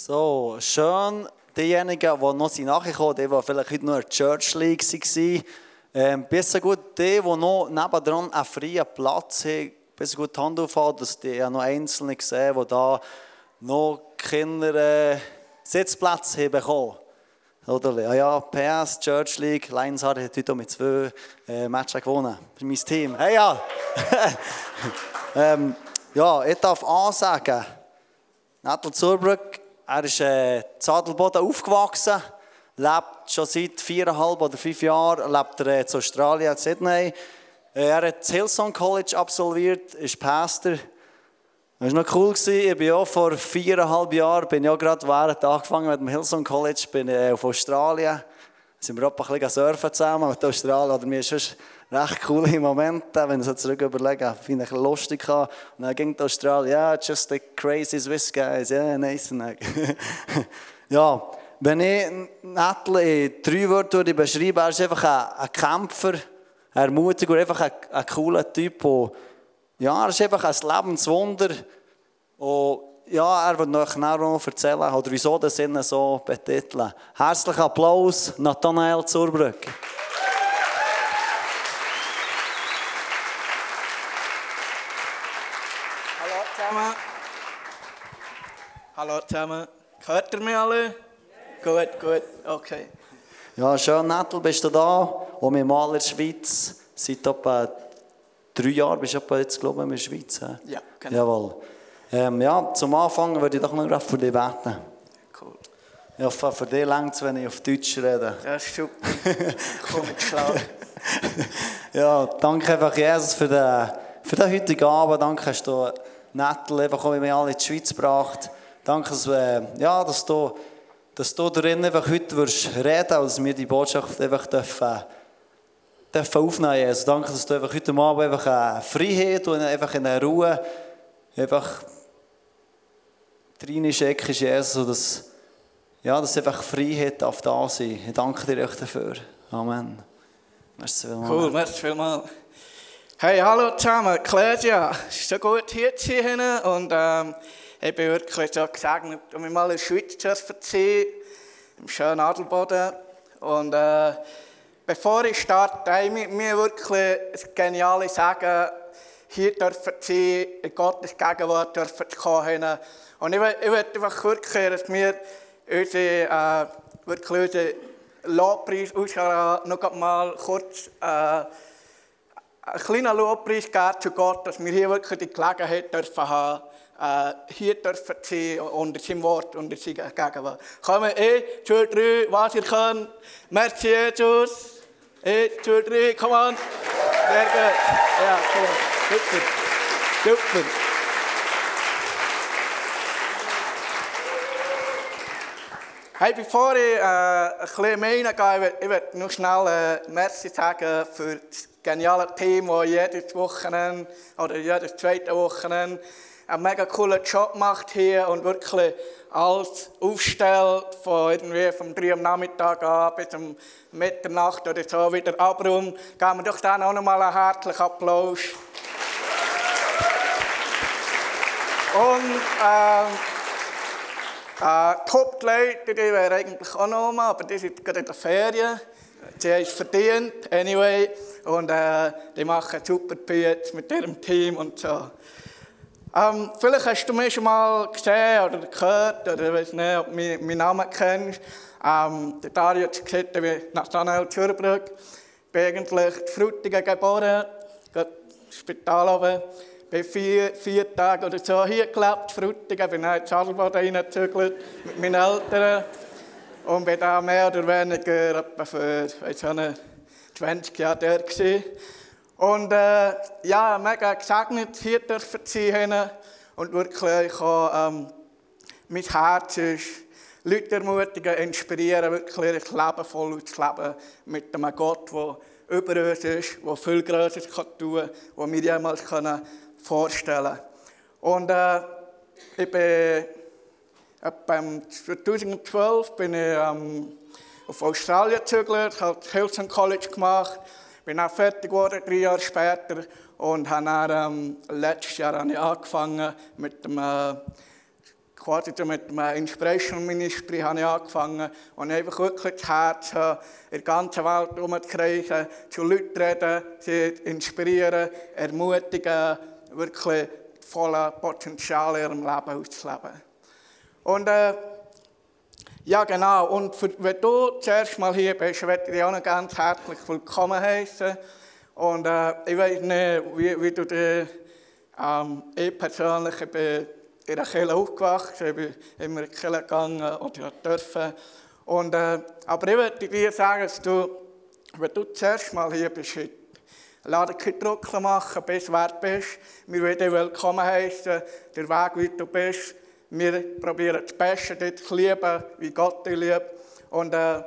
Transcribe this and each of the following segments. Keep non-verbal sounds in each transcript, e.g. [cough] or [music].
So, schön. Diejenigen, die noch nachgekommen sind, die, die vielleicht heute noch in der Church League waren, ähm, besser gut die, die noch nebendran einen freien Platz haben, besser gut die Hand aufhalten, dass die noch Einzelne sehen, die da noch Kinder äh, Sitzplätze haben bekommen. Oder, ja, ja, PS, Church League, Lionsheart hat heute mit zwei äh, Matches gewonnen. Ist mein Team. Hey, ja! [laughs] ähm, ja, ich darf ansagen, Nattel Zurbrück, er ist äh, in Zadelboden aufgewachsen, lebt schon seit viereinhalb oder fünf Jahren lebt er äh, in Australien, in Sydney. Äh, er hat das Hillsong College absolviert, ist Pastor. Das war noch cool. Ich bin auch vor viereinhalb Jahren, bin ich auch gerade während angefangen mit dem Hillsong College, bin ich auf Australien. Da sind wir auch ein bisschen surfen zusammen mit Australien. Oder mir ist recht coole Momente, wenn ich so zurück überlege, finde ich lustig. Und dann ging die Australien, ja, yeah, just the crazy Swiss guys, ja, yeah, nice. [laughs] ja, wenn ich Nettle in drei Wörter beschreibe, er ist einfach ein, ein Kämpfer, ein Ermutiger, einfach ein, ein cooler Typ, der ja, er ist einfach ein Lebenswunder. Und ja, er wird euch noch erzählen, oder wieso das Sinne so betiteln. Herzlichen Applaus, Nathanael Zurbrück. Hallo zusammen. Hallo zusammen. Hört ihr mich alle? Gut, gut, okay. Ja, schön, Nettel, bist du da? Und wir mal in der Schweiz seit etwa drei Jahre bist du jetzt, glaube ich, in der Schweiz. He? Ja, genau. Jawohl. Ähm, ja, zum Anfang würde ich doch noch für dich beten. Cool. Ich hoffe, für dich längt es, wenn ich auf Deutsch rede. Das ist super. [laughs] Komm, geschlagen. ja, danke einfach, Jesus, für den, für den heutigen Abend. Danke, hast du Nettel einfach auch wir alle in die Schweiz gebracht. Danke, dass, äh, ja, dass du, dass du darin einfach heute wirst reden und dass wir die Botschaft einfach dürfen dürfen aufnehmen, Jesus. Danke, dass du einfach heute Abend einfach eine Freiheit und einfach eine Ruhe einfach reinschickst, Jesus, und dass, ja, dass einfach Freiheit auf da sein. Ich danke dir echt dafür. Amen. Merci vielmals. Cool, merci vielmals. Hey, hallo zusammen, Claudia. Ist so gut hier zu sein und ähm, ich bin wirklich so gesegnet, um mich mal in der Schweiz sein, im schönen Adelboden. Und äh, Bevor ich starte, haben mir wirklich ein geniales Sagen, hier dürfen Sie in Gottes Gegenwart dürfen kommen. Und ich ich will einfach wirklich, dass wir unsere, äh, wirklich unseren Lobpreis ausgehen, noch mal kurz äh, einen kleinen Lobpreis geben zu Gott, dass wir hier wirklich die Gelegenheit dürfen haben, hier dürfen Sie unter seinem Wort, unter seiner Gegenwart. Kommen, eh, zwei, drei, was ihr könnt. Merci, Jesus. Drei, come on. Sehr gut. Ja. Super. Super. Hey, bevor ich äh, ein bisschen ich will noch schnell äh, Merci sagen für das geniale Team, das jedes Wochenende oder jedes zweite Wochenende einen mega coolen Job macht hier und wirklich alles aufstellt, von irgendwie vom 3 am Nachmittag an bis um Mitternacht oder so wieder abrum. Geben wir doch dann auch nochmal einen herzlichen Applaus. Und äh, äh, die Hauptleute, die wären eigentlich auch noch mal, aber die sind gerade in der Ferien. Sie haben es verdient, anyway. Und äh, die machen super Beats mit ihrem Team und so. Ähm, vielleicht hast du mich schon mal gesehen oder gehört, oder ich weiß nicht, ob du meinen Namen kennst. Ähm, der Dario hat ich bin Nathanael Zürbrück. Ich bin eigentlich in Frutigen geboren, im Spital oben. Ich bin vier, vier Tage oder so hier gelebt, Frutigen. Bin dann in Adelboden reingezügelt mit meinen Eltern. Und bin da mehr oder weniger etwa für weiß nicht, 20 Jahre dort gewesen. Und äh, ja, mega gesegnet, hier dürfen sein. Und wirklich auch, ähm, mein Herz ist, Leute ermutigen, inspirieren, wirklich ihr Leben voll zu leben mit einem Gott, der über uns ist, der viel Größeres tun kann, was wir jemals vorstellen können. Und äh, ich bin beim 2012 bin ich ähm, auf Australien gezögert, habe Hilton College gemacht bin auch fertig geworden, drei Jahre später. Und habe dann, ähm, letztes Jahr habe ich angefangen mit dem äh, quasi mit einem Inspiration Ministry habe ich angefangen und einfach wirklich das Herz habe, in der ganzen Welt herumzukreisen, zu Leuten reden, sie inspirieren, ermutigen, wirklich voller Potenzial in ihrem Leben auszuleben. Und äh, ja, genau. Und für, wenn du zuerst mal hier bist, möchte ich dich auch noch ganz herzlich willkommen heißen. Und äh, ich weiß nicht, wie, wie du dich, ähm, ich persönlich, ich bin in der Kirche aufgewachsen, ich bin immer in die Kirche gegangen oder dürfen. Und, äh, aber ich möchte dir sagen, dass du, wenn du zuerst mal hier bist, heute, Lass keinen Druck machen, bis du wert bist. Wir wollen dich willkommen heißen, der Weg, wie du bist. Wir probieren das Beste, dich zu lieben, wie Gott dich liebt. Und äh,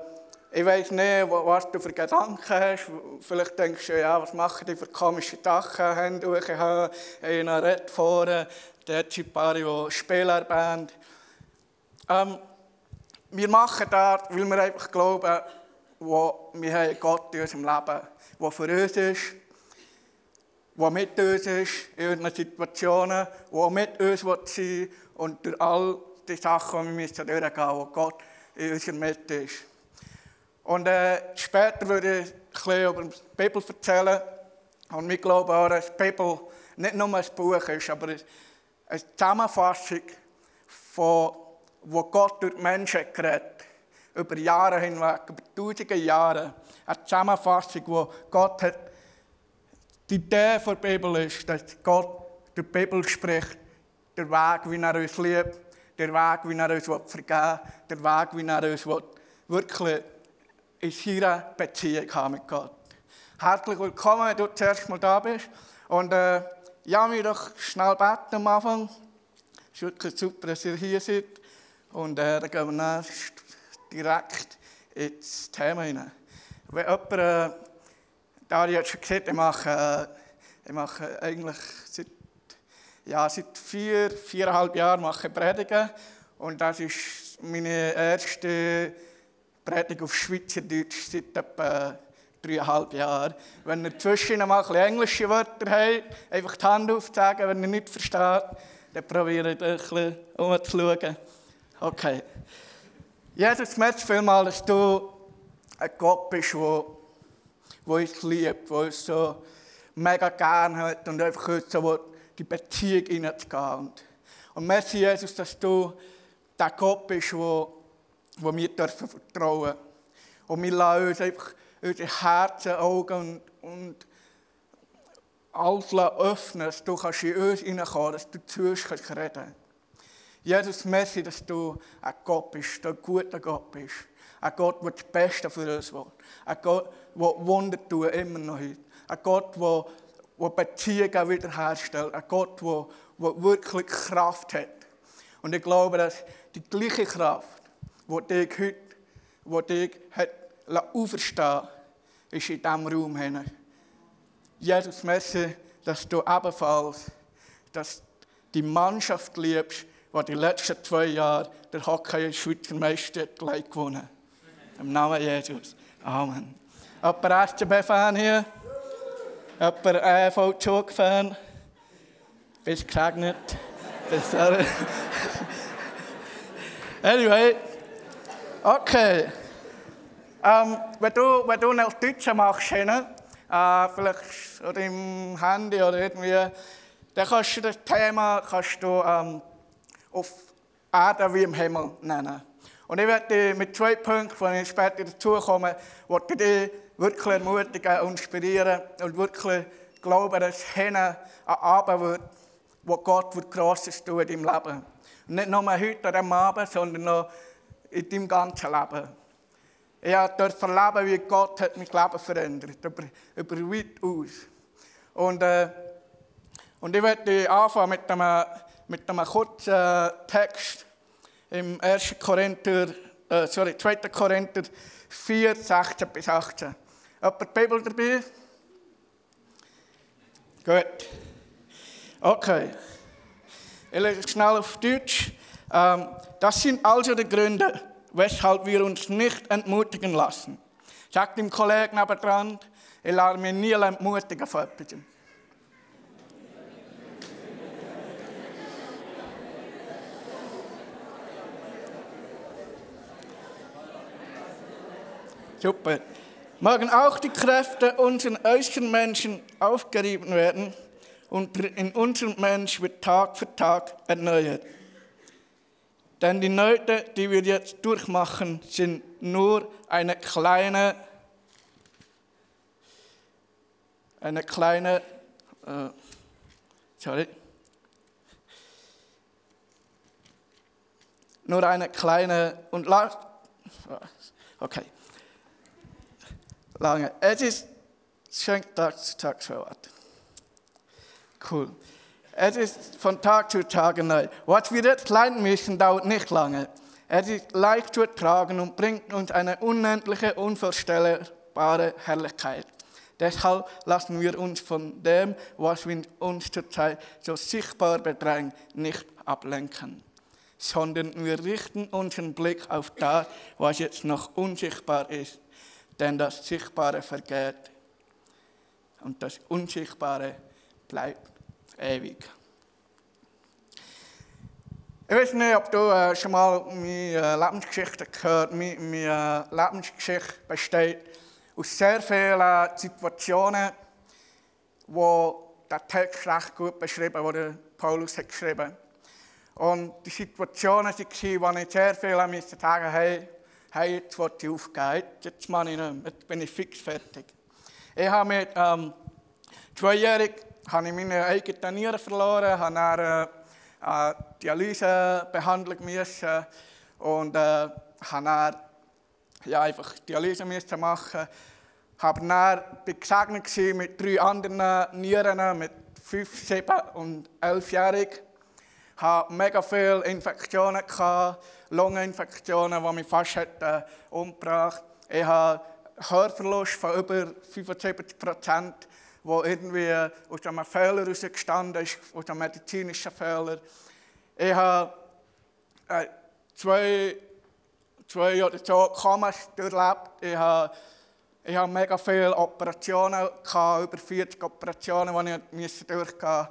ich weiß nicht, was du für Gedanken hast. Vielleicht denkst du, ja, was machen die für komische Sachen? Hände haben, einer redet vorne, der paar, die Spielerband. Ähm, wir machen das, weil wir einfach glauben, wo wir haben Gott in unserem Leben, der für uns ist, der mit uns ist in unseren Situationen, der mit uns sein will und durch all die Sachen, die wir durchgehen, wo Gott in unserer Mitte ist. Und äh, später würde ich ein bisschen über die Bibel erzählen. Und wir glauben auch, dass die Bibel nicht nur ein Buch ist, aber eine Zusammenfassung von, wo Gott durch die Menschen geredet über Jahre hinweg, über tausende Jahre. Eine Zusammenfassung, wo Gott hat. Die Idee der Bibel ist, dass Gott durch die Bibel spricht, der Weg, wie er uns liebt, der Weg, wie er uns vergeben will, der Weg, wie er uns wirklich in seiner Beziehung haben mit Gott. Herzlich willkommen, wenn du zuerst mal da bist. Und äh, ja, wir doch schnell beten am Anfang. Es ist wirklich super, dass ihr hier seid. Und äh, dann gehen wir direkt ins Thema hinein. Wenn jemand, äh, Dario hat schon gesagt, ich mache, äh, ich mache eigentlich seit ja, seit vier, viereinhalb Jahren mache ich Predigen und das ist meine erste Predigt auf Schweizerdeutsch seit etwa dreieinhalb Jahren. Wenn ihr zwischen mal ein bisschen englische Wörter habt, einfach die Hand aufzeigen, wenn ihr nicht versteht, dann probiere ich ein bisschen umzuschauen. Okay. Jesus, merci vielmals, dass du ein Gott bist, der, der uns liebt, der uns so mega gern hat und einfach uns so die Beziehung hineinzugehen. Und, und merci, Jesus, dass du der Gott bist, wo, wo wir dürfen vertrauen dürfen. Und wir lassen uns einfach unsere Herzen, Augen und, und alles öffnen, dass du kannst in uns hineinkommen dass du zu uns kannst reden Jesus, merci, dass du ein Gott bist, ein guter Gott bist. Ein Gott, der das Beste für uns will. Ein Gott, der Wunder tut, immer noch heute. Ein Gott, der der Beziehungen wiederherstellt. Ein Gott, der, der wirklich Kraft hat. Und ich glaube, dass die gleiche Kraft, die dich heute, die dich hat auferstehen ist in diesem Raum. Jesus, merci, dass du ebenfalls dass die Mannschaft liebst, die die letzten zwei Jahre der Hockey Schweizer Meister gewonnen hat. Im Namen Jesus. Amen. Jemand SCB-Fan hier? Jemand AFV Joke-Fan? Bist gesegnet? [laughs] anyway. Okay. Ähm, wenn, du, wenn du noch Deutsche machst, äh, vielleicht oder im Handy oder irgendwie, dann kannst du das Thema kannst du, ähm, auf Erde wie im Himmel nennen. Und ich werde mit zwei Punkten, die ich später dazu komme, dich wirklich ermutigen, inspirieren und wirklich glauben, dass hinten ein Abend wird, wo Gott wird Grosses in deinem Leben. Und nicht nur heute an diesem Abend, sondern noch in deinem ganzen Leben. Ich durfte erleben, wie Gott hat mein Leben verändert, über, über weit aus. Und, äh, und ich werde anfangen mit einem, mit einem kurzen Text im 1. Korinther, äh, sorry, 2. Korinther 4, 16 bis 18. Jemand die Bibel dabei? Gut. Okay. Ich lese schnell auf Deutsch. Ähm, das sind also die Gründe, weshalb wir uns nicht entmutigen lassen. Sagt dem Kollegen nebenan, ich lasse mich nie entmutigen von etwas. Super. Mögen auch die Kräfte unseren äußeren Menschen aufgerieben werden und in unserem Mensch wird Tag für Tag erneuert. Denn die Nöte, die wir jetzt durchmachen, sind nur eine kleine, eine kleine, äh, sorry, nur eine kleine und okay, lange. Es ist schön Tag zu Tag verwartet. Cool. Es ist von Tag zu Tag neu. Was wir jetzt leiden müssen, dauert nicht lange. Es ist leicht zu ertragen und bringt uns eine unendliche, unvorstellbare Herrlichkeit. Deshalb lassen wir uns von dem, was uns zurzeit so sichtbar bedrängt, nicht ablenken, sondern wir richten unseren Blick auf das, was jetzt noch unsichtbar ist. Denn das Sichtbare vergeht und das Unsichtbare bleibt ewig. Ich weiß nicht, ob du äh, schon mal meine Lebensgeschichte gehört Meine, meine Lebensgeschichte besteht aus sehr vielen Situationen, wo der Text recht gut beschrieben, wurde, Paulus hat geschrieben. Und die Situationen waren, wo ich sehr viel musste sagen, hey, hey, jetzt will ich aufgeben, jetzt mache ich nicht mehr, jetzt bin ich fix fertig. Ich habe mit ähm, zweijährig habe ich meine eigenen Nieren verloren, habe dann äh, eine Dialysebehandlung müssen und äh, habe dann ja, einfach Dialyse müssen machen. Habe dann bin gesegnet mit drei anderen Nieren, mit fünf, sieben und elfjährig. Habe mega viele Infektionen gehabt, Lungeninfektionen, die mich fast hätten umgebracht. Ich habe Hörverlust von über 75 Prozent wo irgendwie aus einem Fehler herausgestanden ist, aus einem medizinischen Fehler. Ich habe äh, zwei, zwei oder so Kommas durchlebt. Ich habe, ich habe mega viele Operationen gehabt, über 40 Operationen, die ich durchgehen musste.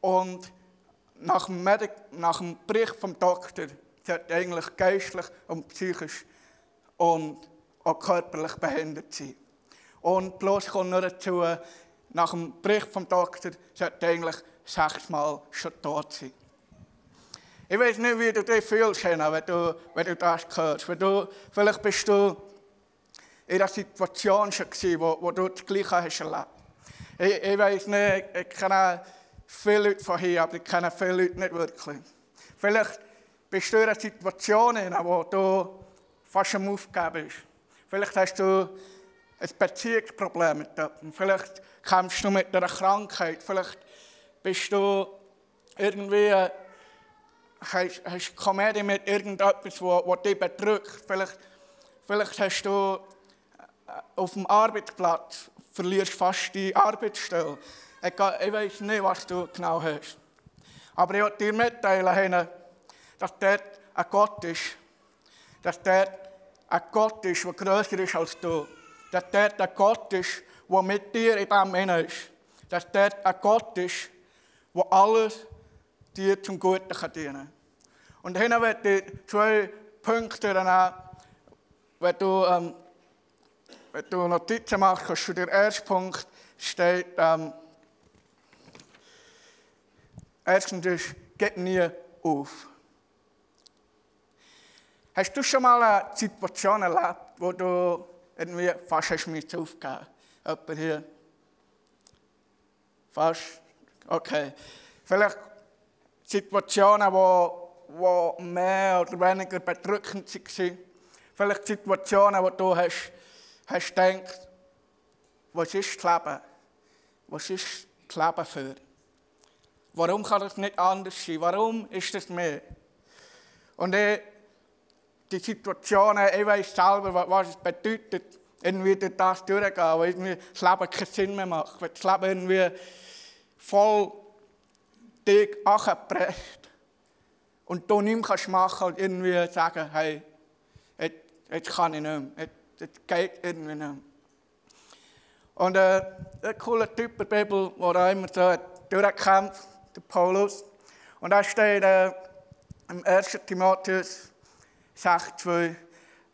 Und nach dem, nach dem Bericht vom Doktor eigentlich geistlich und psychisch und auch körperlich behindert sein. Und bloß kommt noch dazu, nach dem Bericht vom Doktor sollte eigentlich sechsmal schon tot sein. Ich weiß nicht, wie du dich fühlst, wenn du, wenn du das hörst. Vielleicht bist du in einer Situation schon gewesen, wo du das Gleiche hast erlebt. Ich, ich weiß nicht, ich kenne viele Leute von hier, aber ich kenne viele Leute nicht wirklich. Vielleicht bist du in einer Situation, wo du fast am Aufgeben bist. Vielleicht hast du ein Beziehungsproblem mit jemandem. Vielleicht kämpfst du mit einer Krankheit. Vielleicht bist du irgendwie, hast, hast Komödie mit irgendetwas, wo, dich bedrückt. Vielleicht, vielleicht hast du äh, auf dem Arbeitsplatz, verlierst fast die Arbeitsstelle. Ich, ich weiß nicht, was du genau hast. Aber ich wollte dir mitteilen, dass dort ein Gott ist. Dass dort ein Gott ist, der größer ist als du dass dort ein Gott ist, der mit dir in diesem Innen ist. Dass dort ein Gott ist, der alles dir zum Guten kann dienen kann. Und hier werde ich zwei Punkte nehmen. Wenn du, ähm, wenn du Notizen machst, kannst du der erste Punkt steht, ähm, erstens ist, geht nie auf. Hast du schon mal eine Situation erlebt, wo du irgendwie fast hast mich aufgegeben. Jemand hier? Fast? Okay. Vielleicht Situationen, wo, wo mehr oder weniger bedrückend waren. Vielleicht Situationen, wo du hast, hast gedacht, was ist das Leben? Was ist das Leben für? Warum kann das nicht anders sein? Warum ist das mehr? Und ich die Situationen, ich weiß selber, was es bedeutet, irgendwie durch das durchzugehen, weil irgendwie das Leben keinen Sinn mehr macht, weil das Leben irgendwie voll dich angepresst und du nichts kannst machen und irgendwie sagen, hey, jetzt, jetzt kann ich nicht mehr, jetzt, jetzt geht irgendwie nicht mehr. Und äh, ein cooler Typ der Bibel, der immer so durchkämpft, der Paulus, und da steht äh, im 1. Timotheus 6,2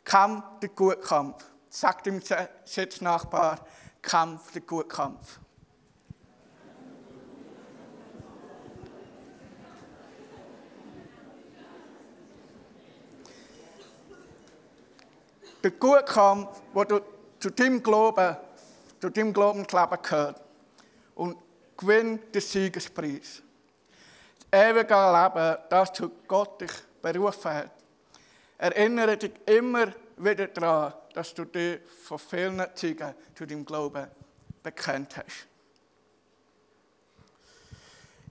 Kämpf den guten Kampf, Sag dem Sitznachbar, kämpf den guten Kampf. Der gute Kampf, wo du zu deinem Glauben, zu deinem Glaubensleben gehört. Und gewinn den Siegespreis. Das ewige Leben, das zu Gott dich berufen hat. Erinnere dich immer wieder daran, dass du dich von vielen Zeugen zu deinem Glauben bekennt hast.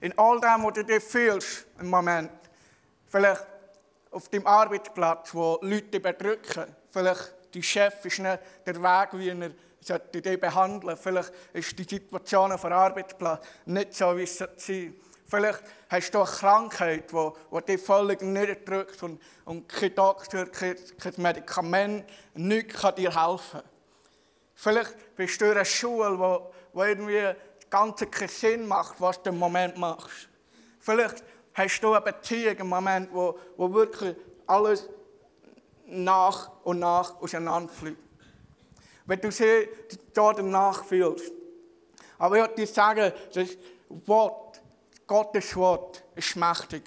In all dem, wo du dich fühlst, im Moment, vielleicht auf deinem Arbeitsplatz, wo Leute bedrücken, vielleicht dein Chef ist nicht der Weg, wie er sollte dich behandeln. Vielleicht ist die Situation auf dem Arbeitsplatz nicht so, wie es sein sollte. Vielleicht hast du eine Krankheit, die, die dich völlig niederdrückt und, und kein Doktor, kein, kein Medikament, nichts kann dir helfen. Vielleicht bist du in einer Schule, wo, wo irgendwie das Ganze keinen Sinn macht, was du im Moment machst. Vielleicht hast du eine Beziehung im Moment, wo, wo wirklich alles nach und nach auseinanderfliegt. Wenn du sie dort nachfühlst. Aber ich würde dir sagen, das Wort, Gottes Wort ist mächtig.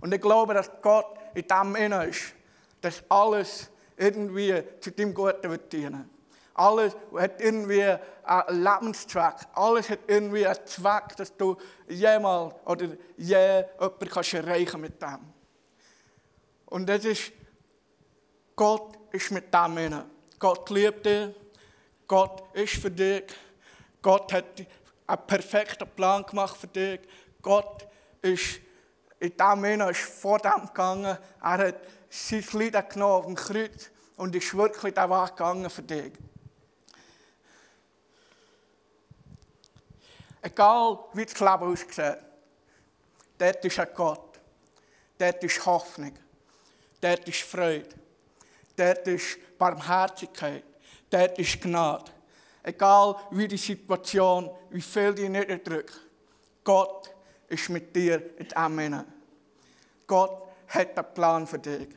Und ich glaube, dass Gott in dem inne ist, dass alles irgendwie zu dem Guten wird dienen. Alles hat irgendwie einen Lebenszweck. Alles hat irgendwie einen Zweck, dass du jemals oder je jemanden kannst erreichen mit dem. Und das ist, Gott ist mit dem inne. Gott liebt dich. Gott ist für dich. Gott hat einen perfekten Plan gemacht für dich. Gott ist in dem inne, ist vor dem gegangen. Er hat sein Leiden genommen auf dem Kreuz und ist wirklich den Weg gegangen für dich. Egal wie das Leben aussieht, dort ist ein Gott. Dort ist Hoffnung. Dort ist Freude. Dort ist Barmherzigkeit. Dort ist Gnade. Egal wie die Situation, wie viel dich niederdrückt. Gott ist mit dir in Hinein. Gott hat einen Plan für dich.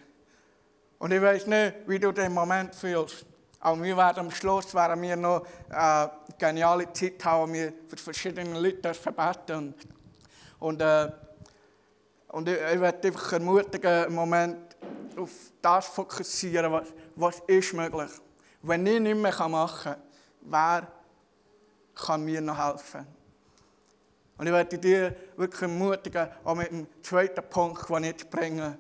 Und ich weiß nicht, wie du den Moment fühlst. Aber wir werden am Schluss werden wir noch eine geniale Zeit haben, wir für verschiedene Leute beten Und, äh, und ich, ich werde einfach ermutigen, Moment auf das fokussieren, was, was ist möglich. Wenn ich nicht mehr machen kann, wer kann mir noch helfen? Und ich werde dir wirklich ermutigen, auch mit dem zweiten Punkt, den ich bringe,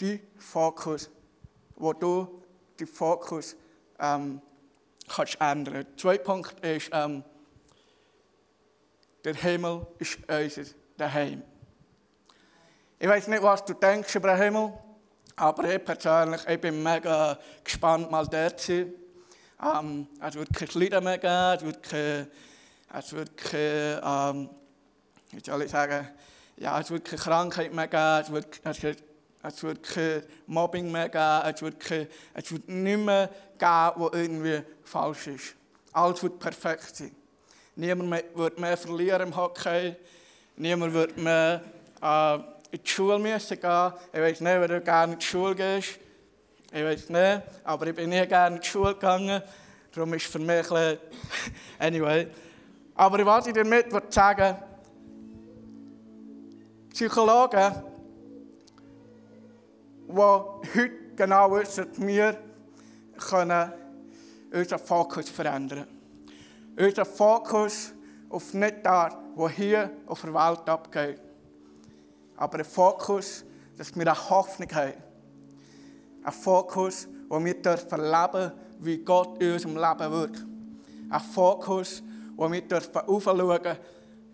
die Fokus, wo du den Fokus ähm, kannst ändern. Der zweite Punkt ist, ähm, der Himmel ist unser Daheim. Ich weiß nicht, was du denkst über den Himmel, aber ich persönlich ich bin mega gespannt, mal dort zu sein. Ähm, es wird kein Leiden mehr geben, es wird kein, es wird kein ähm, wie soll ich sagen, ja, es wird keine Krankheit mehr geben, es wird, es es wird kein Mobbing mehr geben. Es wird, kein, es wird nicht mehr geben, was irgendwie falsch ist. Alles wird perfekt sein. Niemand mehr, wird mehr verlieren im Hockey. Niemand wird mehr äh, in die Schule müssen gehen. Ich weiß nicht, wer du gerne in die Schule gehst. Ich weiß nicht, aber ich bin nie gerne in die Schule gegangen. Darum ist es für mich ein [laughs] Anyway. Aber was ich damit sagen Psychologen die heute genau wissen, wir können unseren Fokus verändern. Unser Fokus auf nicht das, was hier auf der Welt abgeht, aber ein Fokus, dass wir eine Hoffnung haben. Ein Fokus, wo wir dürfen leben, wie Gott in unserem Leben wirkt. Ein Fokus, wo wir dürfen aufschauen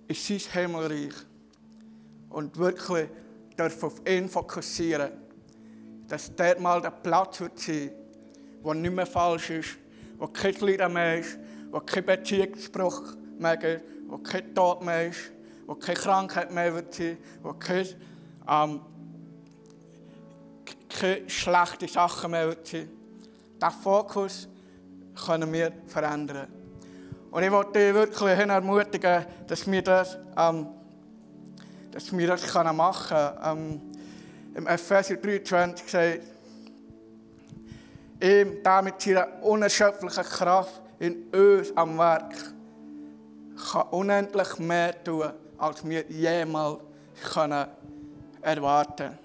in sein Himmelreich und wirklich dürfen auf ihn fokussieren dass dort mal der Platz wird sein, wo nicht mehr falsch ist, wo kein Leiden mehr ist, wo kein Beziehungsbruch mehr gibt, wo kein Tod mehr ist, wo keine Krankheit mehr wird sein, wo keine, ähm, keine schlechten Sachen mehr wird sein. Diesen Fokus können wir verändern. Und ich wollte dich wirklich ermutigen, dass wir das, ähm, dass wir das machen können. Ähm, im Epheser 23 gesagt, ihm da mit seiner unerschöpflichen Kraft in uns am Werk kann unendlich mehr tun, als wir jemals können erwarten.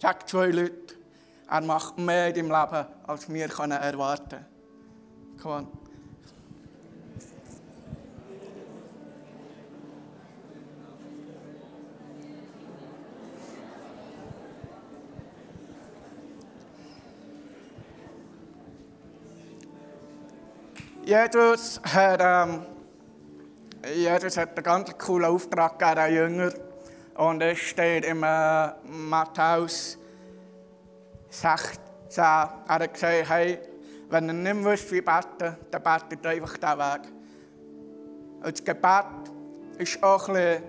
Sag zwei Leute, er macht mehr deinem Leben, als wir können erwarten. Come Jesus hat, ähm, Jesus hat einen ganz coolen Auftrag gegeben an Jünger. Und es steht im äh, Matthäus 16, er hat gesagt, hey, wenn ihr nicht wisst, wie beten, dann betet einfach diesen Weg. Und das Gebet ist auch ein bisschen,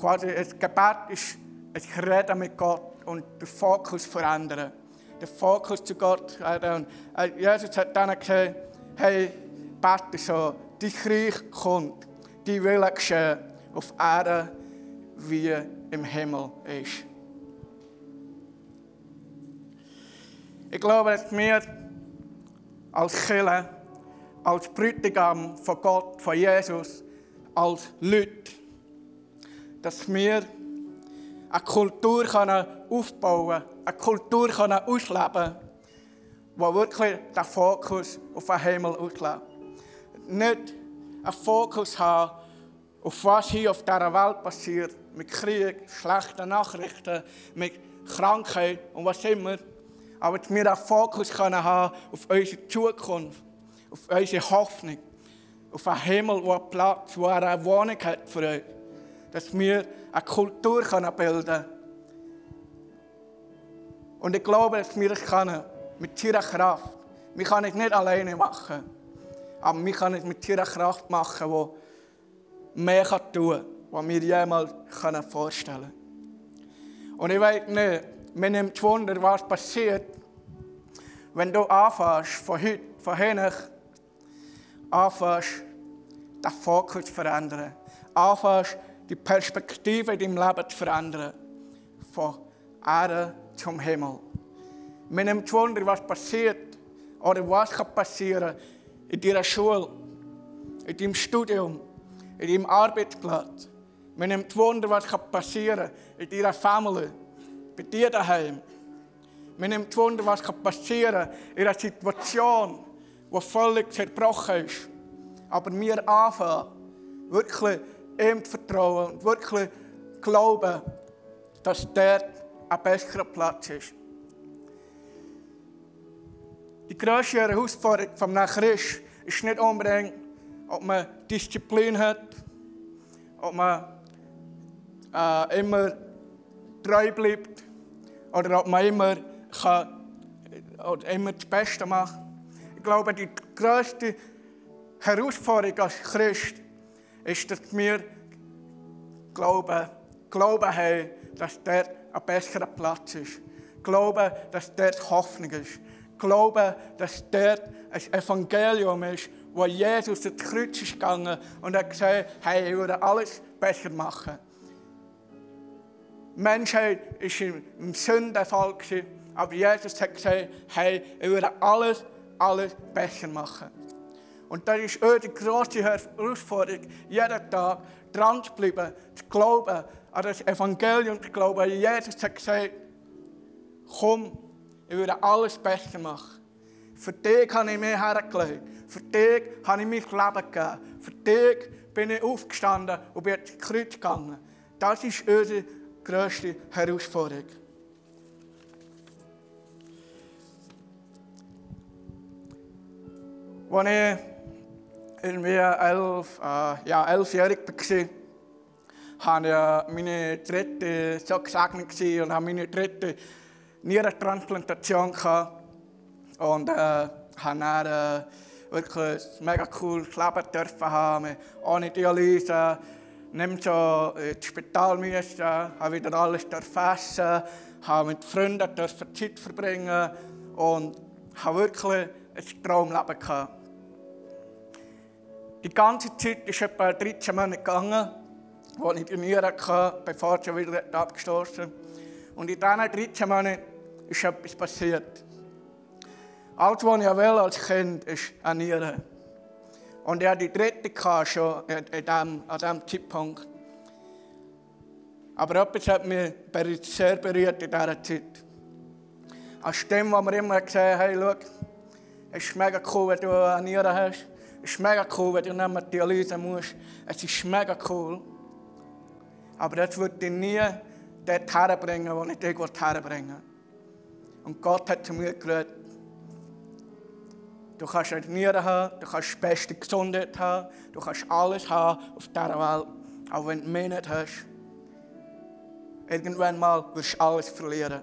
quasi, das Gebet ist ein Reden mit Gott und den Fokus verändern. Den Fokus zu Gott. Und Jesus hat dann gesagt, hey, bete so, dein Reich kommt, dein Wille geschehen auf Erde wie im Himmel ist. Ich glaube, dass wir als Kirche, als Bräutigam von Gott, von Jesus, als Leute, dass wir eine Kultur aufbauen können, eine Kultur ausleben können, die wirklich den Fokus auf den Himmel auslebt. Nicht einen Fokus haben auf was hier auf dieser Welt passiert, mit Krieg, schlechten Nachrichten, mit Krankheit und was immer. Aber dass wir einen Fokus können haben auf unsere Zukunft, auf unsere Hoffnung, auf einen Himmel, wo einen Platz, wo er eine Wohnung hat für uns. Dass wir eine Kultur können bilden können. Und ich glaube, dass wir das können mit ihrer Kraft. Wir können es nicht alleine machen, aber wir können es mit ihrer Kraft machen, die mehr tun kann, was wir jemals vorstellen können. Und ich weiß nicht, mir nimmt Wunder, was passiert, wenn du anfängst, von heute, von hinten, anfängst, den Fokus zu verändern. Anfängst, die Perspektive in deinem Leben zu verändern. Von Erde zum Himmel. Mir nimmt Wunder, was passiert oder was kann passieren in deiner Schule, in deinem Studium, in deinem Arbeitsplatz. Mir nimmt Wunder, was kann passieren in deiner Familie, bei dir daheim. Mir nimmt Wunder, was kann passieren in einer Situation, die völlig zerbrochen ist. Aber wir anfangen, wirklich ihm zu vertrauen und wirklich glauben, dass der ein besserer Platz ist. Die grösste Herausforderung vom Christ ist nicht unbedingt, ob man Disziplin hat, ob man äh, immer treu bleibt oder ob man immer, kann, oder immer das Beste macht. Ich glaube, die grösste Herausforderung als Christ ist, dass wir glauben, glauben haben, dass der ein besserer Platz ist. Glauben, dass der Hoffnung ist glauben, dass dort ein Evangelium ist, wo Jesus ins Kreuz ist gegangen und hat gesagt, hey, ich würde alles besser machen. Die Menschheit war im Sündenfall, aber Jesus hat gesagt, hey, ich würde alles, alles besser machen. Und das ist unsere grosse Herausforderung, jeden Tag dran zu bleiben, zu glauben, an das Evangelium zu glauben. Jesus hat gesagt, komm, ich würde alles besser machen. Für dich habe ich mich hergelegt. Für dich habe ich mein Leben gegeben. Für dich bin ich aufgestanden und bin ins Kreuz gegangen. Das ist unsere grösste Herausforderung. Als ich irgendwie elf, äh, ja, elfjährig war, war ich meine dritte so gesegnet und habe meine dritte Nierentransplantation gehabt und äh, habe dann äh, wirklich ein mega cooles Leben dürfen haben, ohne Dialyse, nicht so ins Spital müssen, habe wieder alles essen, habe mit Freunden dürfen Zeit verbringen und habe wirklich ein Traumleben gehabt. Die ganze Zeit ist etwa 13 Monate gegangen, als ich die Nieren hatte, bevor sie wieder abgestoßen Und in diesen 13 Monaten ist etwas passiert. Alles, was ich will als Kind, ist ernähren. Und er die dritte schon an diesem Zeitpunkt. Aber etwas hat mich sehr berührt in dieser Zeit. Eine Stimme, die wir immer gesehen haben, schau, es ist mega cool, wenn du ernähren hast. Es ist mega cool, wenn du nicht mehr Dialyse musst. Es ist mega cool. Aber das wird dich nie dort herbringen, wo ich dich herbringen will. Und Gott hat zu mir geredet, du kannst Nieren haben, du kannst die beste Gesundheit haben, du kannst alles haben auf dieser Welt. Aber wenn du mich nicht hast, irgendwann mal wirst du alles verlieren.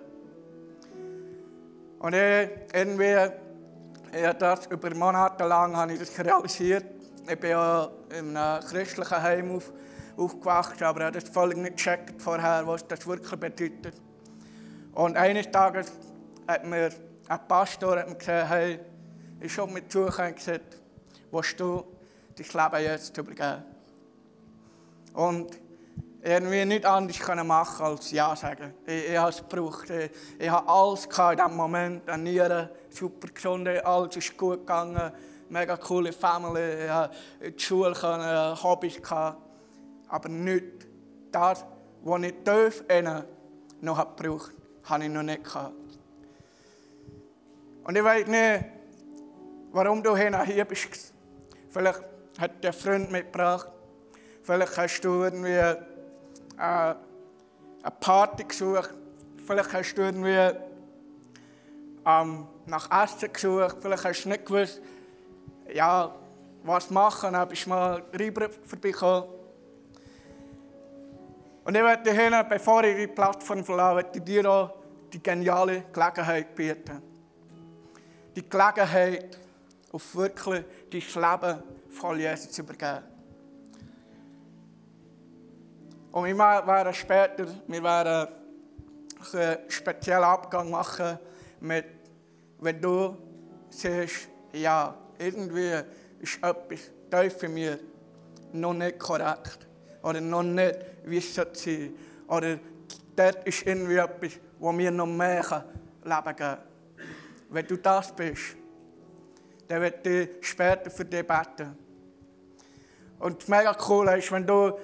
Und ich, irgendwie, ich das über Monate lang habe ich das realisiert. Ich bin ja in einem christlichen Heim auf, aufgewacht, aber ich habe das völlig nicht gecheckt vorher, was das wirklich bedeutet. Und eines Tages hat mir ein Pastor hat mir gesagt, hey, ich habe mir zugekommen und gesagt, willst du dein Leben jetzt übergeben? Und irgendwie nicht anders können machen als Ja sagen. Ich, ich habe es gebraucht. Ich, ich habe alles in diesem Moment. An Nieren, super gesund, alles ist gut gegangen. Mega coole Family. Ich hatte in der Schule Hobbys. Gehabt. Aber nicht das, was ich tief noch gebraucht habe, ich noch nicht gehabt. Und ich weiß nicht, warum du hier bist. Vielleicht hat der Freund mitgebracht. Vielleicht hast du irgendwie äh, eine Party gesucht. Vielleicht hast du irgendwie ähm, nach Essen gesucht. Vielleicht hast du nicht gewusst, ja, was machen. Dann bist du mal rüber vorbeigekommen. Und ich werde hier, bevor ich die Plattform verlasse, dir auch die geniale Gelegenheit bieten die Gelegenheit, auf wirklich dein Leben voll Jesus zu übergeben. Und wir werden später wir werden einen speziellen Abgang machen, mit, wenn du siehst, ja, irgendwie ist etwas tief in mir noch nicht korrekt. Oder noch nicht, wie es sein sollte. Oder dort ist irgendwie etwas, wo mir noch mehr Leben geben wenn du das bist, dann wird ich später für dich beten. Und das mega cool ist, wenn du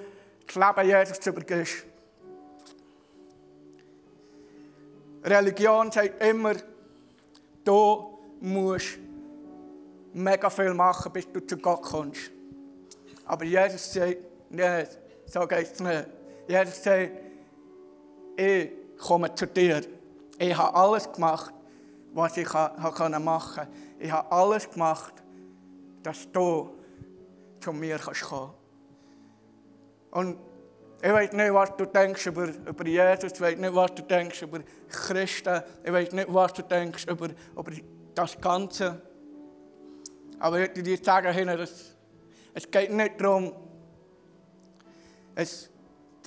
das Leben Jesus übergibst. Religion sagt immer, du musst mega viel machen, bis du zu Gott kommst. Aber Jesus sagt, nicht, nicht. Jesus sagt, ich komme zu dir. Ich habe alles gemacht, was ich machen konnte. Ich habe alles gemacht, dass du zu mir kommen kannst. Und ich weiß nicht, was du denkst über, über Jesus, ich weiß nicht, was du denkst über Christen, ich weiß nicht, was du denkst über, über das Ganze. Aber ich möchte dir sagen, es geht nicht darum, das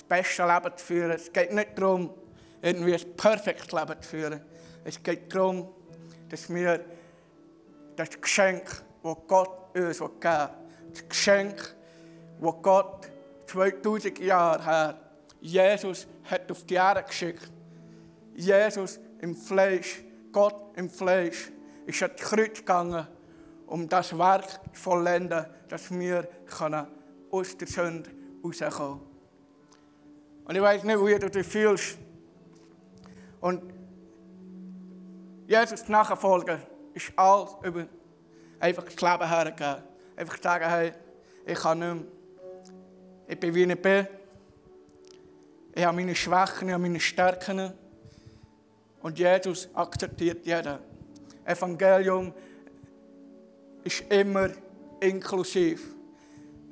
beste Leben zu führen. Es geht nicht darum, irgendwie ein perfektes Leben zu führen. Es geht darum, dass wir das Geschenk, das Gott uns geben will, das Geschenk, das Gott 2000 Jahre her Jesus hat auf die Erde geschickt. Jesus im Fleisch, Gott im Fleisch, ist an die Kreuz gegangen, um das Werk zu vollenden, dass wir aus der Sünde rauskommen können. Und ich weiß nicht, wie du dich fühlst. Und Jesus nachfolgen ist alles über einfach das Leben hergeben. Einfach sagen, hey, ich kann nicht mehr. Ich bin wie ich bin. Ich habe meine Schwächen, ich habe meine Stärken. Und Jesus akzeptiert jeden. Evangelium ist immer inklusiv.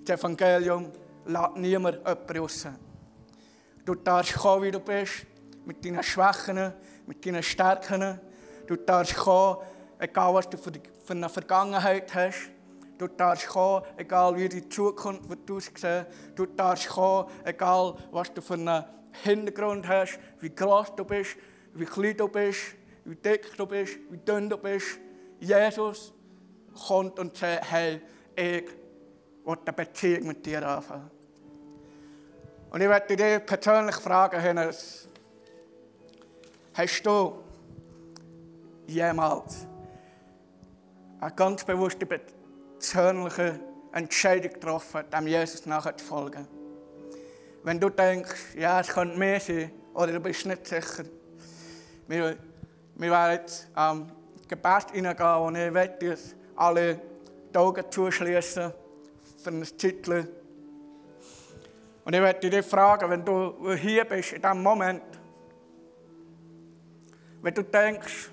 Das Evangelium lässt niemand jemanden. Du darfst kommen, wie du bist, mit deinen Schwächen, mit deinen Stärken. Du darfst kommen, egal was du für eine Vergangenheit hast. Du darfst kommen, egal wie die Zukunft wird aussehen. Du darfst kommen, egal was du für einen Hintergrund hast, wie groß du bist, wie klein du bist, wie dick du bist, wie dünn du bist. Jesus kommt und sagt, hey, ich eine Beziehung mit dir anfangen. Und ich möchte dich persönlich fragen, Hennes, hast du jemals eine ganz bewusste persönliche Entscheidung getroffen, dem Jesus nachher zu folgen. Wenn du denkst, ja, es könnte mehr sein, oder du bist nicht sicher, wir, wir werden jetzt am ähm, Gebet hineingehen und ich werde jetzt alle die Augen zuschließen für ein Zeitchen. Und ich werde dich fragen, wenn du hier bist, in diesem Moment, wenn du denkst,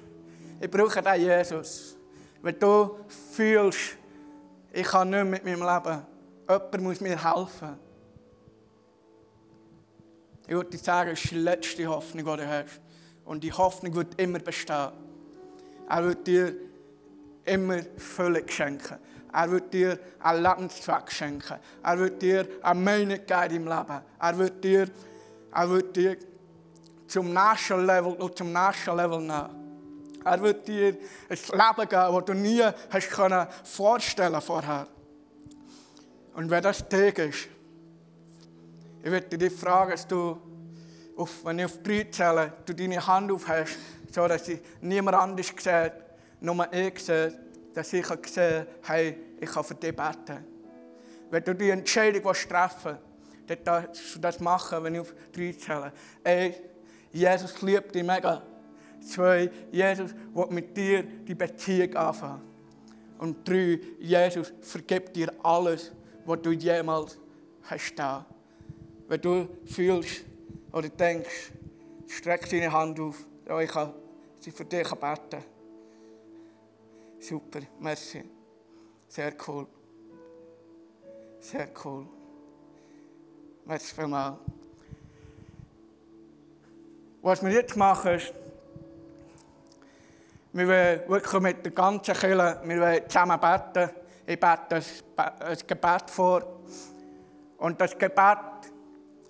ich brauche den Jesus, wenn du fühlst, ich kann nicht mit meinem Leben, jemand muss mir helfen. Ich würde dir sagen, das ist die letzte Hoffnung, die du hast. Und die Hoffnung wird immer bestehen. Er wird dir immer Fülle schenken. Er wird dir einen Lebenszweck schenken. Er wird dir eine Meinung geben im Leben. Er wird dir, er wird dir zum nächsten Level und zum nächsten Level nehmen. Er wird dir ein Leben geben, das du nie hast können vorstellen vorher. Und wenn das Tag ist, ich würde dich fragen, dass du, auf, wenn ich auf drei zähle, du deine Hand aufhast, so dass sie niemand anders sieht, nur ich sehe, dass ich sehe, hey, ich kann für dich beten. Wenn du die Entscheidung treffen willst, dann darfst du das machen, wenn ich auf drei zähle. Ey, Jesus liebt dich mega. Zwei, Jesus will mit dir die Beziehung anfangen. Und drei, Jesus vergibt dir alles, was du jemals hast. Wenn du fühlst oder denkst, streck deine Hand auf, ja, ich kann sie für dich beten. Super, merci. Sehr cool. Sehr cool. Merci vielmals. Was wir jetzt machen, ist, wir wollen wirklich mit der ganzen Kirche, wir wollen zusammen beten. Ich bete ein Gebet vor. Und das Gebet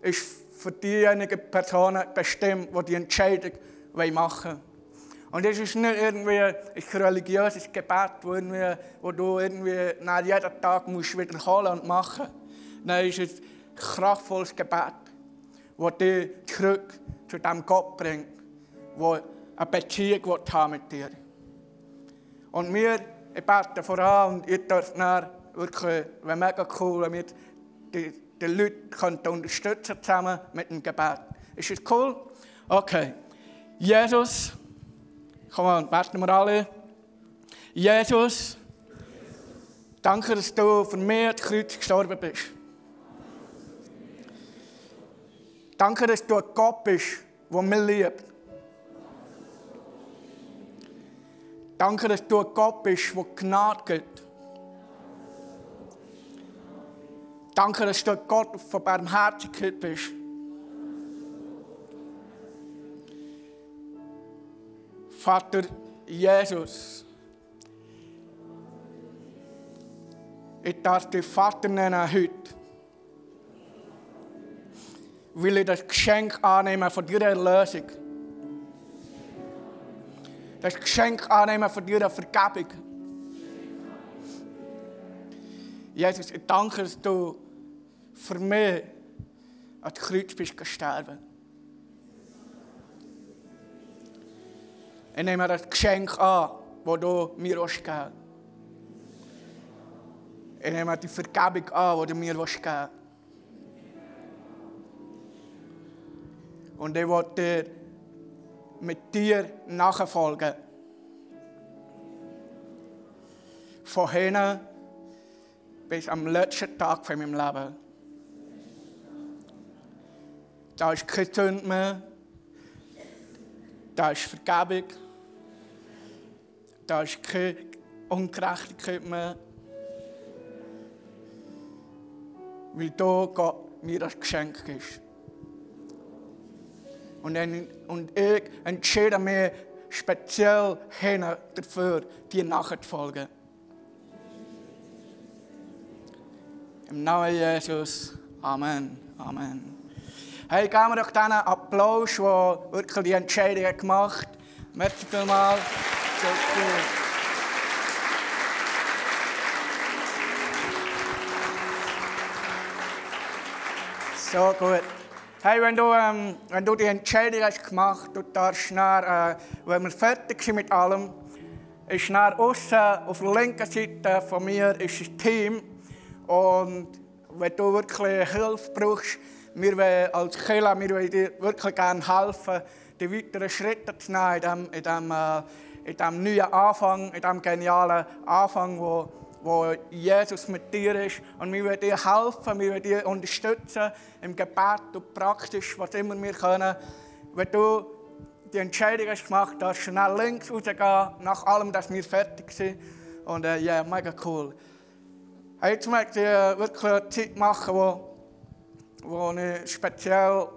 ist für diejenigen Personen bestimmt, die die Entscheidung machen wollen. Und es ist nicht irgendwie ein religiöses Gebet, wo, irgendwie, wo du irgendwie nach jeden Tag musst wiederholen und machen musst. Nein, es ist ein kraftvolles Gebet, das dich zurück zu dem Gott bringt, der eine Beziehung mit dir. Und wir ich bete voran und ihr dürft dann wirklich, wäre mega cool, wenn wir die, die Leute unterstützen zusammen mit dem Gebet. Ist das cool? Okay. Jesus, komm on, beten wir alle. Jesus, danke, dass du für mich ans Kreuz gestorben bist. Danke, dass du ein Gott bist, der mich liebt. Danke, dass du ein Gott bist, der Gnade gibt. Danke, dass du ein Gott von Barmherzigkeit bist. Vater Jesus, ich darf dich Vater nennen heute, will ich das Geschenk annehmen von deiner Erlösung das Geschenk annehmen von deiner Vergebung. Jesus, ich danke, dass du für mich an das Kreuz bist gestorben. Ich nehme das Geschenk an, das du mir geben willst. Ich nehme die Vergebung an, die du mir geben willst. Und ich will dir mit dir nachfolgen. Von hinten bis am letzten Tag von meinem Leben. Da ist keine Sünde mehr. Da ist Vergebung. Da ist keine Ungerechtigkeit mehr. Weil du Gott mir das Geschenk gibst. Und, dann, und ich entscheide mich speziell hin dafür, dir nachzufolgen. Im Namen Jesus. Amen. Amen. Hey, geben wir doch diesen Applaus, der wirklich die Entscheidung gemacht hat. Merci vielmals. So cool. So gut. Hey, wenn du, ähm, wenn du die Entscheidung hast gemacht, du darfst äh, wenn wir fertig sind mit allem, ist nach außen auf der linken Seite von mir ist ein Team. Und wenn du wirklich Hilfe brauchst, wir wollen als Kirche, wir wollen dir wirklich gerne helfen, die weiteren Schritte zu nehmen in diesem, in diesem, äh, in diesem neuen Anfang, in diesem genialen Anfang, wo, wo Jesus mit dir ist. Und wir wollen dir helfen, wir wollen dir unterstützen im Gebet und praktisch, was immer wir können. Wenn du die Entscheidung hast gemacht, du schnell links rausgehen, nach allem, dass wir fertig sind. Und äh, ja, mega cool. Jetzt möchte ich äh, wirklich eine Zeit machen, wo, wo ich speziell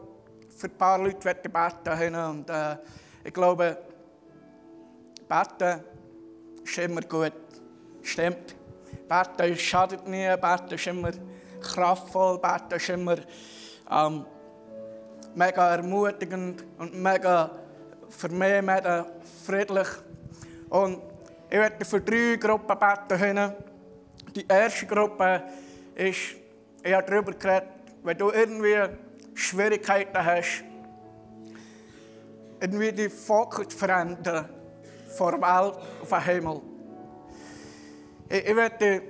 für ein paar Leute beten möchte. Und äh, ich glaube, beten ist immer gut. Stimmt. Beten schadet nie, beten ist immer kraftvoll, beten ist immer ähm, mega ermutigend und mega für mich mega friedlich. Und ich werde für drei Gruppen beten. Die erste Gruppe ist, ich habe darüber geredet, wenn du irgendwie Schwierigkeiten hast, irgendwie die Fokus verändern der Welt auf den Himmel. Ich, ich werde,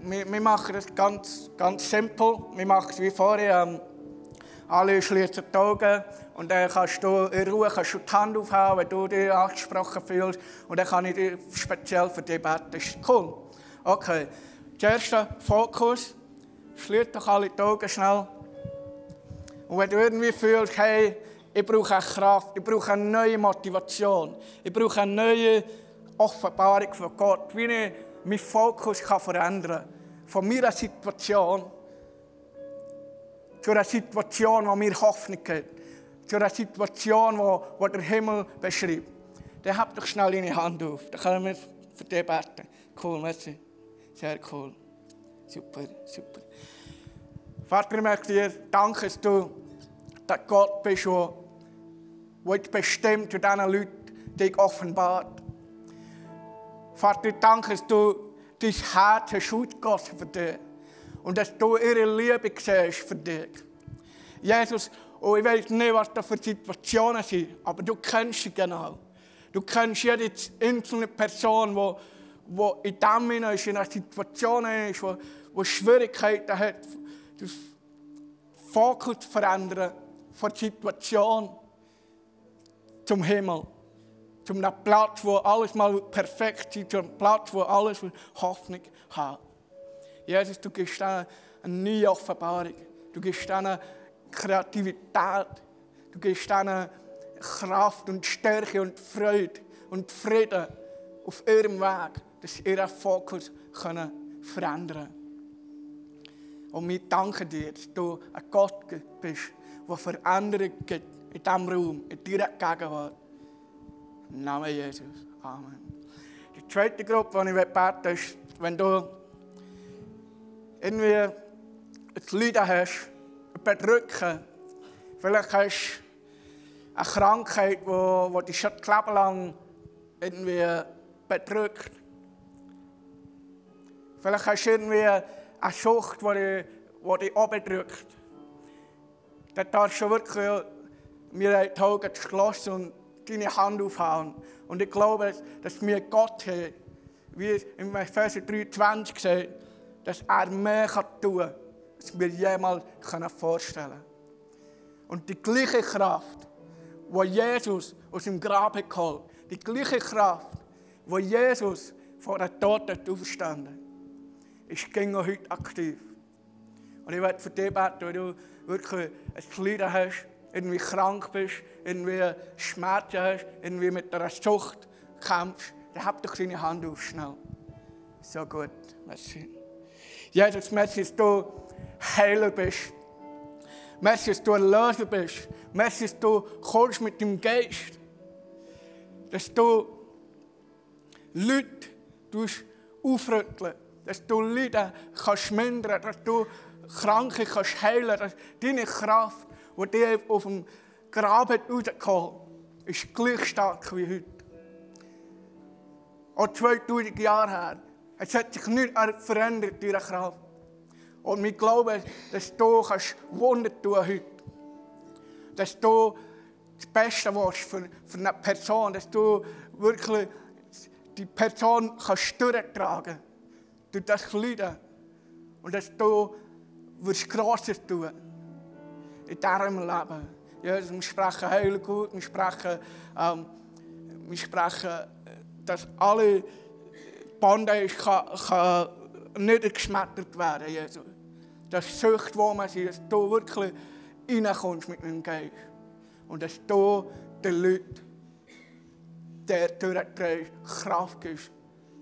wir, wir machen das ganz, ganz simpel. Wir machen es wie vorher. Ähm, alle schließen die Augen und dann kannst du in Ruhe kannst du die Hand aufhauen, wenn du dich angesprochen fühlst. Und dann kann ich speziell für dich beten. Das ist cool. Okay. Der erste Fokus. Schließ doch alle Augen schnell. Und wenn du irgendwie fühlst, hey, ich brauche eine Kraft, ich brauche eine neue Motivation, ich brauche eine neue Offenbarung von Gott, wie ich meinen Fokus kann verändern kann. Von meiner Situation zu einer Situation, die mir Hoffnung gibt. Zu einer Situation, die, der Himmel beschreibt. Dann habt doch schnell deine Hand auf. Dann können wir für dich beten. Cool, merci. Sehr cool. Super, super. Vater, ich möchte dir danken, dass du der Gott bist, der, der bestimmt zu diesen Leuten dich offenbart. Vater, ich danke, dass du dein Herz hast ausgegossen für dich. Und dass du ihre Liebe siehst für dich. Jesus, oh, ich weiß nicht, was das für Situationen sind, aber du kennst sie genau. Du kennst jede einzelne Person, die wo in dem ist, in einer Situation ist, wo Schwierigkeiten hat, den Fokus zu verändern von der Situation zum Himmel. Zum Platz, wo alles mal perfekt ist, zum Platz, wo alles Hoffnung hat. Jesus, du gibst eine neue Offenbarung. Du gibst ihnen Kreativität. Du gibst ihnen Kraft und Stärke und Freude und Frieden auf ihrem Weg, dass sie ihren Fokus können verändern können. Und wir danken dir, dass du ein Gott bist, der Veränderung gibt in diesem Raum, in deiner Gegenwart. Im Namen Jesus. Amen. Die zweite Gruppe, die ich bete, ist, wenn du irgendwie ein Leiden hast, ein Bedrücken, vielleicht hast du eine Krankheit, die, die dich schon Leben lang irgendwie bedrückt. Vielleicht hast du irgendwie eine Sucht, die dich, bedrückt. Dann darfst du wirklich mir die Augen geschlossen und deine Hand aufhauen. Und ich glaube, dass wir Gott haben, wie im Vers 23 sagt, dass er mehr tun kann, als wir jemals vorstellen können. Und die gleiche Kraft, die Jesus aus dem Grab geholt die gleiche Kraft, die Jesus vor den Toten auferstanden ist ging heute aktiv. Und ich werde für dich beten, wenn du wirklich ein Leiden hast, irgendwie krank bist, irgendwie Schmerzen hast, irgendwie mit einer Sucht kämpfst, dann hab doch deine Hand auf schnell. So gut, merci. Jesus, merci, dass du Heiler bist. Merci, dass du Erlöser bist. Merci, dass du kommst mit dem Geist. Dass du Leute aufrütteln Dass du Leute kannst mindern Dass du Kranke kannst heilen Dass deine Kraft, die dir auf dem Grab rausgekommen ist gleich stark wie heute. Auch 2000 Jahre her. Es hat sich nichts verändert, deine Kraft. Und wir glauben, dass du kannst Wunder tun heute. Dass du das Beste willst für, für eine Person, dass du wirklich die Person kannst durchtragen durch das Leiden. Und dass du wirst Grosses tun in diesem Leben. Jesus, wir sprechen Heil gut, wir sprechen, ähm, wir sprechen, dass alle Bondage kann, kann nicht geschmettert werden, Jesus. Das Sucht, wo man sie, dass du wirklich reinkommst mit deinem Geist. Und dass du den Leuten, der durchdrehst, Kraft gibst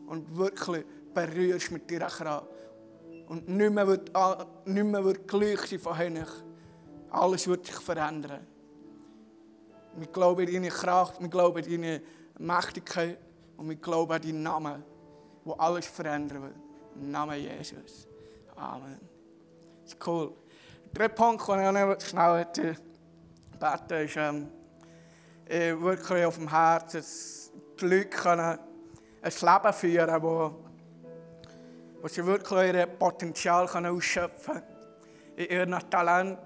und wirklich berührst mit deiner Kraft. Und nicht mehr wird, nicht mehr wird gleich sein von hinten. Alles wird sich verändern. Wir glauben in deine Kraft, wir glauben in deine Mächtigkeit und wir glauben an deinen Namen, wo alles verändern wird. Im Namen Jesus. Amen. Das ist cool. Der Punkt, den ich noch schnell beten ist, ähm, wirklich auf dem Herzen, die Leute können ein Leben führen können, wo, sie wirklich ihr Potenzial ausschöpfen können. In ihrem Talent,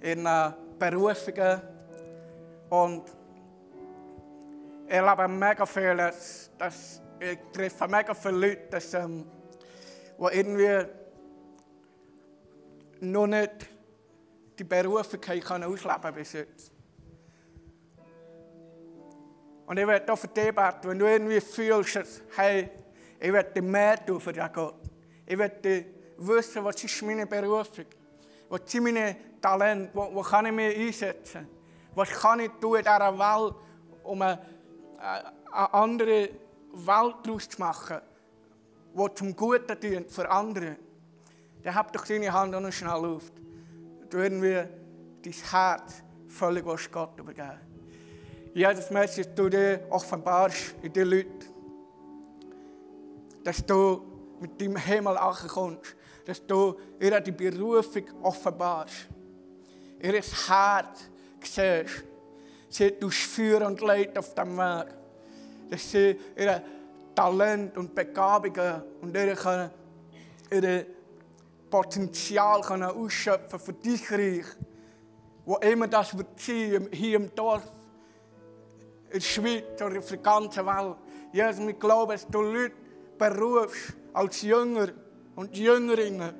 in ihren Berufungen. Und ich erlebe mega viel, dass, ich treffe mega viele Leute, dass, ähm, die irgendwie noch nicht die Berufung können ausleben bis jetzt. Und ich werde auch für dich beten, wenn du irgendwie fühlst, hey, ich werde mehr tun für den Gott. Ich werde wissen, was ist meine Berufung, was sind meine Talente, wo, wo kann ich mich einsetzen, was kann ich tun in dieser Welt, um eine, eine andere Welt daraus zu machen, die zum Guten dient für andere. Dann hab doch deine Hand noch schnell auf. Du irgendwie dein Herz völlig Gott übergeben. Jedes Messer, dass du dir offenbarst in den Leuten. Dass du mit deinem Himmel kommst. Dass du ihr die Berufung offenbarst. Ihr Herz siehst. Sie tust Feuer und Leid auf dem Weg. Dass sie ihre Talent und Begabungen und ihre, ihre Potenzial können ausschöpfen für dich Reich. Wo immer das wird sein, hier im Dorf, in der Schweiz oder auf der ganzen Welt. Jesus, wir glauben, dass du Leute berufst als Jünger und Jüngerinnen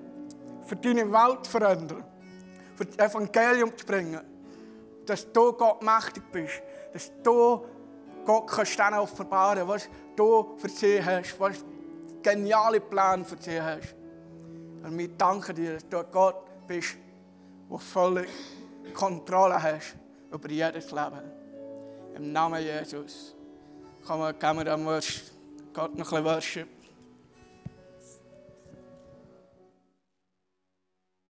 für deine Welt zu verändern, für das Evangelium zu bringen. Dass du Gott mächtig bist, dass du Gott kannst dann offenbaren, was du für sie hast, was geniale Plan für sie hast. Und wir danken dir, dass du Gott bist, der völlig Kontrolle hast über jedes Leben. Im Namen Jesus. Kann man dann Gott noch ein bisschen worship.